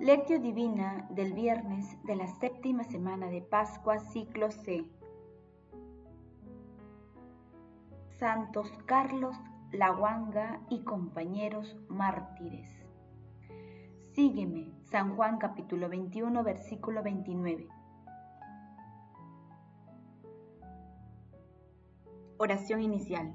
Lectio Divina del viernes de la séptima semana de Pascua, ciclo C. Santos Carlos, Laguanga y compañeros mártires. Sígueme, San Juan capítulo 21, versículo 29. Oración inicial.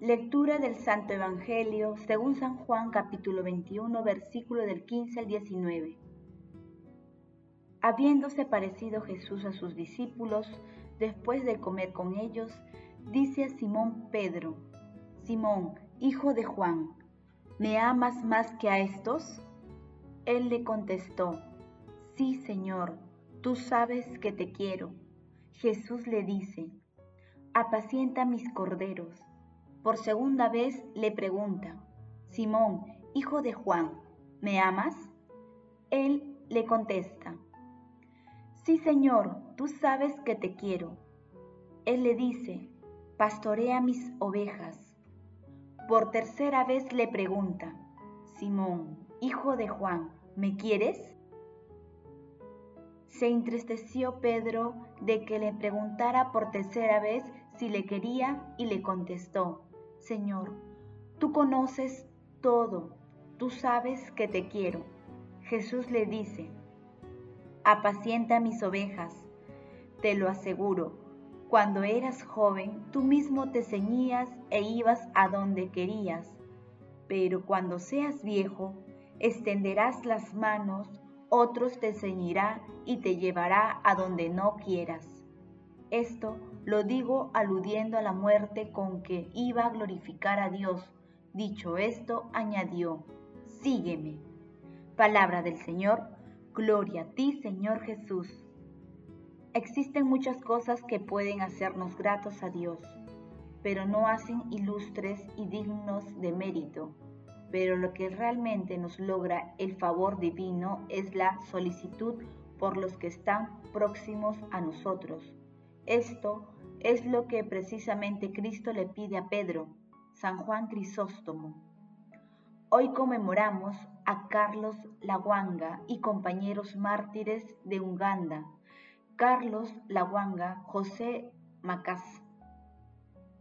Lectura del Santo Evangelio según San Juan capítulo 21 versículo del 15 al 19. Habiéndose parecido Jesús a sus discípulos, después de comer con ellos, dice a Simón Pedro, Simón, hijo de Juan, ¿me amas más que a estos? Él le contestó, Sí, Señor, tú sabes que te quiero. Jesús le dice, Apacienta mis corderos. Por segunda vez le pregunta, Simón, hijo de Juan, ¿me amas? Él le contesta, Sí, Señor, tú sabes que te quiero. Él le dice, Pastorea mis ovejas. Por tercera vez le pregunta, Simón, hijo de Juan, ¿me quieres? Se entristeció Pedro de que le preguntara por tercera vez si le quería y le contestó, Señor, tú conoces todo, tú sabes que te quiero. Jesús le dice, apacienta mis ovejas, te lo aseguro, cuando eras joven tú mismo te ceñías e ibas a donde querías, pero cuando seas viejo, extenderás las manos, otros te ceñirá y te llevará a donde no quieras. Esto lo digo aludiendo a la muerte con que iba a glorificar a Dios. Dicho esto, añadió, Sígueme. Palabra del Señor, gloria a ti, Señor Jesús. Existen muchas cosas que pueden hacernos gratos a Dios, pero no hacen ilustres y dignos de mérito. Pero lo que realmente nos logra el favor divino es la solicitud por los que están próximos a nosotros esto es lo que precisamente Cristo le pide a Pedro, San Juan Crisóstomo. Hoy conmemoramos a Carlos Laguanga y compañeros mártires de Uganda, Carlos Laguanga, José Macas,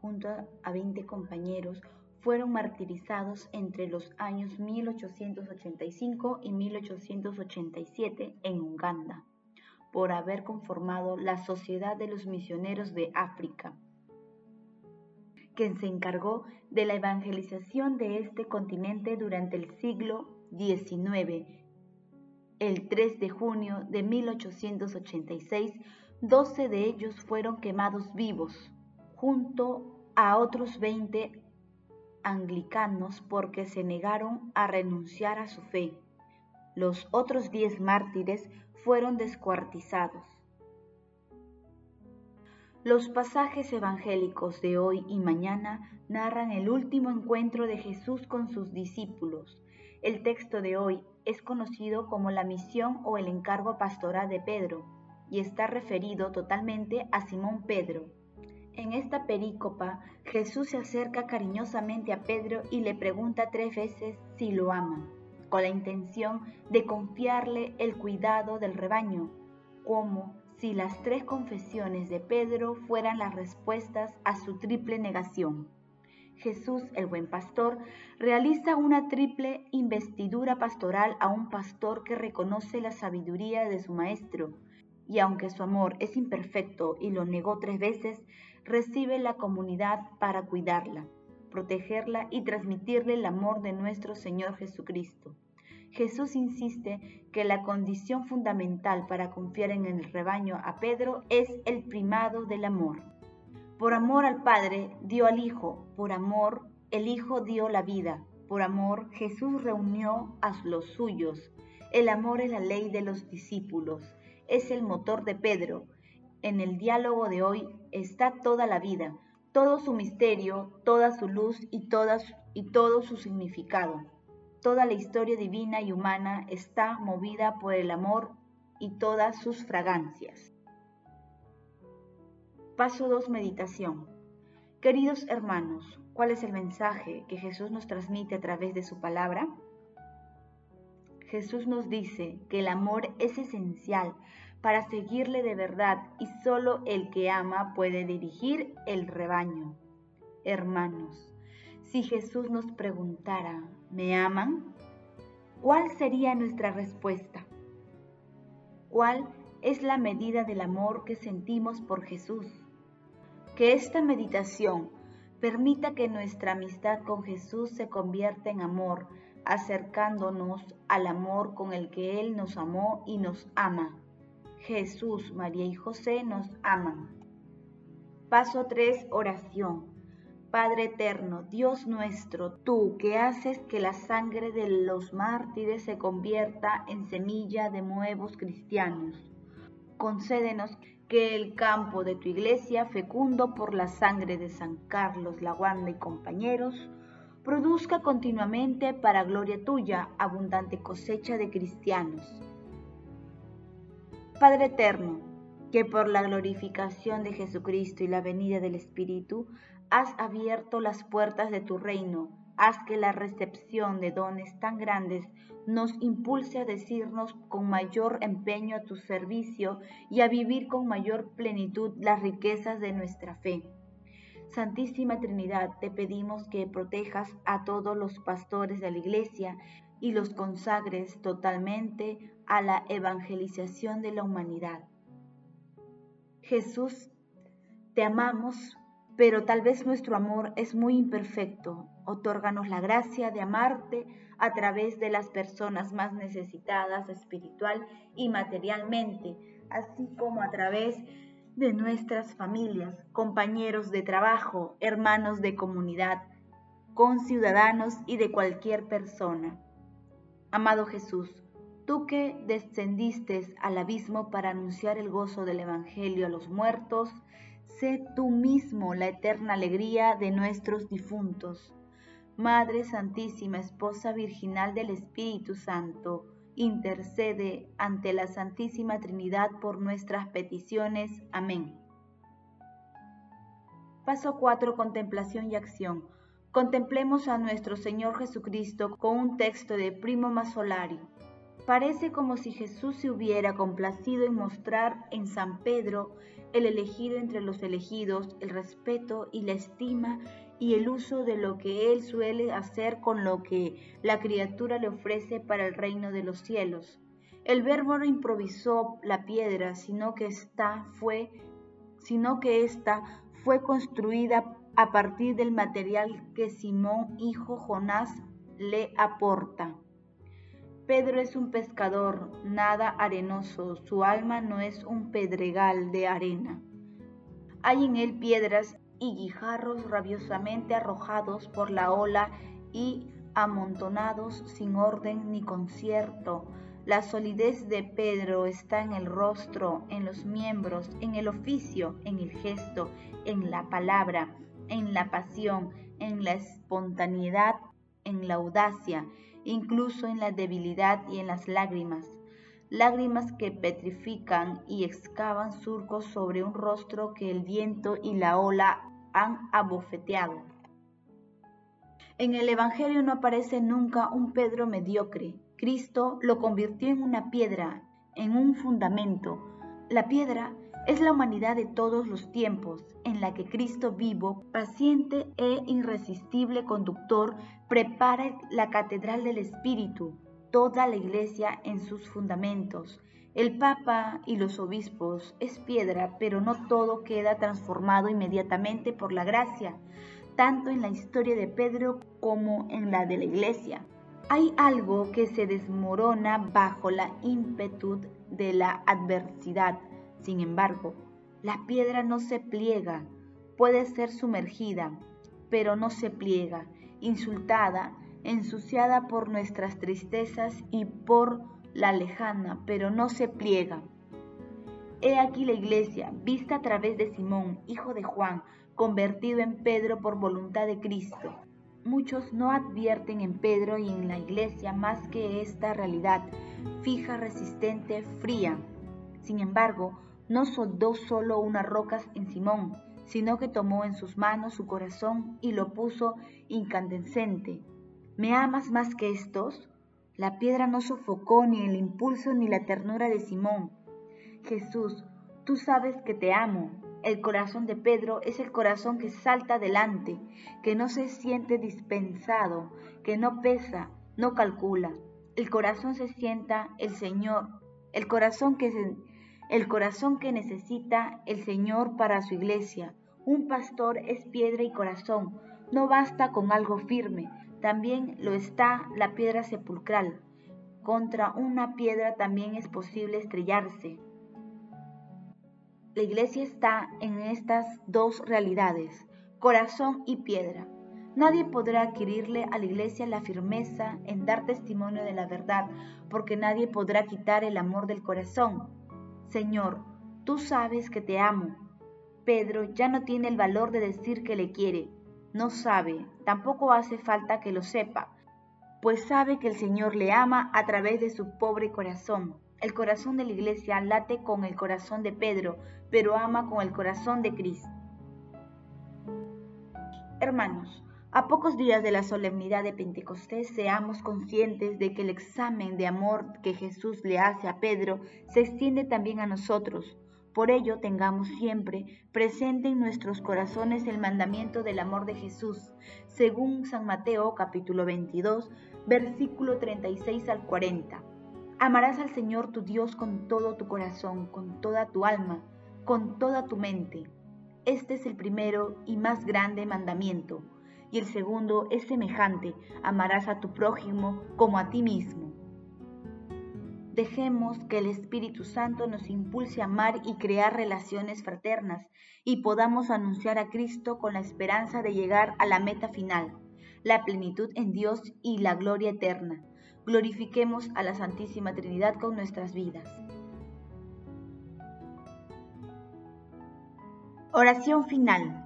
junto a 20 compañeros, fueron martirizados entre los años 1885 y 1887 en Uganda por haber conformado la Sociedad de los Misioneros de África, quien se encargó de la evangelización de este continente durante el siglo XIX. El 3 de junio de 1886, 12 de ellos fueron quemados vivos, junto a otros 20 anglicanos porque se negaron a renunciar a su fe. Los otros 10 mártires fueron descuartizados. Los pasajes evangélicos de hoy y mañana narran el último encuentro de Jesús con sus discípulos. El texto de hoy es conocido como la misión o el encargo pastoral de Pedro y está referido totalmente a Simón Pedro. En esta perícopa, Jesús se acerca cariñosamente a Pedro y le pregunta tres veces si lo ama con la intención de confiarle el cuidado del rebaño, como si las tres confesiones de Pedro fueran las respuestas a su triple negación. Jesús, el buen pastor, realiza una triple investidura pastoral a un pastor que reconoce la sabiduría de su maestro, y aunque su amor es imperfecto y lo negó tres veces, recibe la comunidad para cuidarla protegerla y transmitirle el amor de nuestro Señor Jesucristo. Jesús insiste que la condición fundamental para confiar en el rebaño a Pedro es el primado del amor. Por amor al Padre dio al Hijo, por amor el Hijo dio la vida. Por amor, Jesús reunió a los suyos. El amor es la ley de los discípulos, es el motor de Pedro. En el diálogo de hoy está toda la vida, todo su misterio, toda su luz y, todo su significado. Toda la historia divina y humana está movida por el amor y todas sus fragancias. Paso 2. Meditación. Queridos hermanos, ¿cuál es el mensaje que Jesús nos transmite a través de su palabra? Jesús nos dice que el amor es esencial para seguirle de verdad y solo el que ama puede dirigir el rebaño. Hermanos, si Jesús nos preguntara, ¿me aman? ¿Cuál sería nuestra respuesta? ¿Cuál es la medida del amor que sentimos por Jesús? Que esta meditación permita que nuestra amistad con Jesús se convierta en amor, acercándonos al amor con el que Él nos amó y nos ama. Jesús, María y José nos aman. Paso 3. Oración. Padre eterno, Dios nuestro, tú que haces que la sangre de los mártires se convierta en semilla de nuevos cristianos, concédenos que el campo de tu iglesia, fecundo por la sangre de San Carlos, Laguanda y compañeros, produzca continuamente para gloria tuya abundante cosecha de cristianos. Padre eterno, que por la glorificación de Jesucristo y la venida del Espíritu has abierto las puertas de tu reino, haz que la recepción de dones tan grandes nos impulse a decirnos con mayor empeño a tu servicio y a vivir con mayor plenitud las riquezas de nuestra fe. Santísima Trinidad, te pedimos que protejas a todos los pastores de la Iglesia y los consagres totalmente a la evangelización de la humanidad. Jesús, te amamos pero tal vez nuestro amor es muy imperfecto. Otórganos la gracia de amarte a través de las personas más necesitadas espiritual y materialmente, así como a través de nuestras familias, compañeros de trabajo, hermanos de comunidad, conciudadanos y de cualquier persona. Amado Jesús, tú que descendiste al abismo para anunciar el gozo del Evangelio a los muertos, sé tú mismo la eterna alegría de nuestros difuntos. Madre Santísima, Esposa Virginal del Espíritu Santo, intercede ante la Santísima Trinidad por nuestras peticiones. Amén. Paso 4. Contemplación y acción. Contemplemos a nuestro Señor Jesucristo con un texto de Primo Masolari. Parece como si Jesús se hubiera complacido en mostrar en San Pedro el elegido entre los elegidos, el respeto y la estima y el uso de lo que Él suele hacer con lo que la criatura le ofrece para el reino de los cielos. El verbo no improvisó la piedra, sino que esta fue, sino que esta fue construida a partir del material que Simón, hijo Jonás, le aporta. Pedro es un pescador, nada arenoso, su alma no es un pedregal de arena. Hay en él piedras y guijarros rabiosamente arrojados por la ola y amontonados sin orden ni concierto. La solidez de Pedro está en el rostro, en los miembros, en el oficio, en el gesto, en la palabra, en la pasión, en la espontaneidad, en la audacia, incluso en la debilidad y en las lágrimas, lágrimas que petrifican y excavan surcos sobre un rostro que el viento y la ola han abofeteado. En el Evangelio no aparece nunca un Pedro mediocre. Cristo lo convirtió en una piedra, en un fundamento. La piedra es la humanidad de todos los tiempos, en la que Cristo vivo, paciente e irresistible conductor, prepara la catedral del Espíritu, toda la iglesia en sus fundamentos. El Papa y los obispos es piedra, pero no todo queda transformado inmediatamente por la gracia, tanto en la historia de Pedro como en la de la iglesia. Hay algo que se desmorona bajo la ímpetu de la adversidad sin embargo, la piedra no se pliega, puede ser sumergida, pero no se pliega, insultada, ensuciada por nuestras tristezas y por la lejana, pero no se pliega. He aquí la iglesia, vista a través de Simón, hijo de Juan, convertido en Pedro por voluntad de Cristo. Muchos no advierten en Pedro y en la iglesia más que esta realidad, fija, resistente, fría. Sin embargo, no soldó solo unas rocas en Simón, sino que tomó en sus manos su corazón y lo puso incandescente. ¿Me amas más que estos? La piedra no sofocó ni el impulso ni la ternura de Simón. Jesús, tú sabes que te amo. El corazón de Pedro es el corazón que salta adelante, que no se siente dispensado, que no pesa, no calcula. El corazón se sienta el Señor, el corazón que se el corazón que necesita el Señor para su iglesia. Un pastor es piedra y corazón. No basta con algo firme, también lo está la piedra sepulcral. Contra una piedra también es posible estrellarse. La iglesia está en estas dos realidades, corazón y piedra. Nadie podrá adquirirle a la iglesia la firmeza en dar testimonio de la verdad, porque nadie podrá quitar el amor del corazón. Señor, tú sabes que te amo. Pedro ya no tiene el valor de decir que le quiere. No sabe, tampoco hace falta que lo sepa, pues sabe que el Señor le ama a través de su pobre corazón. El corazón de la iglesia late con el corazón de Pedro, pero ama con el corazón de Cristo. Hermanos, a pocos días de la solemnidad de Pentecostés, seamos conscientes de que el examen de amor que Jesús le hace a Pedro se extiende también a nosotros. Por ello, tengamos siempre presente en nuestros corazones el mandamiento del amor de Jesús, según San Mateo capítulo 22, versículo 36 al 40. Amarás al Señor tu Dios con todo tu corazón, con toda tu alma, con toda tu mente. Este es el primero y más grande mandamiento y el segundo es semejante, amarás a tu prójimo como a ti mismo. Dejemos que el Espíritu Santo nos impulse a amar y crear relaciones fraternas y podamos anunciar a Cristo con la esperanza de llegar a la meta final, la plenitud en Dios y la gloria eterna. Glorifiquemos a la Santísima Trinidad con nuestras vidas. Oración final.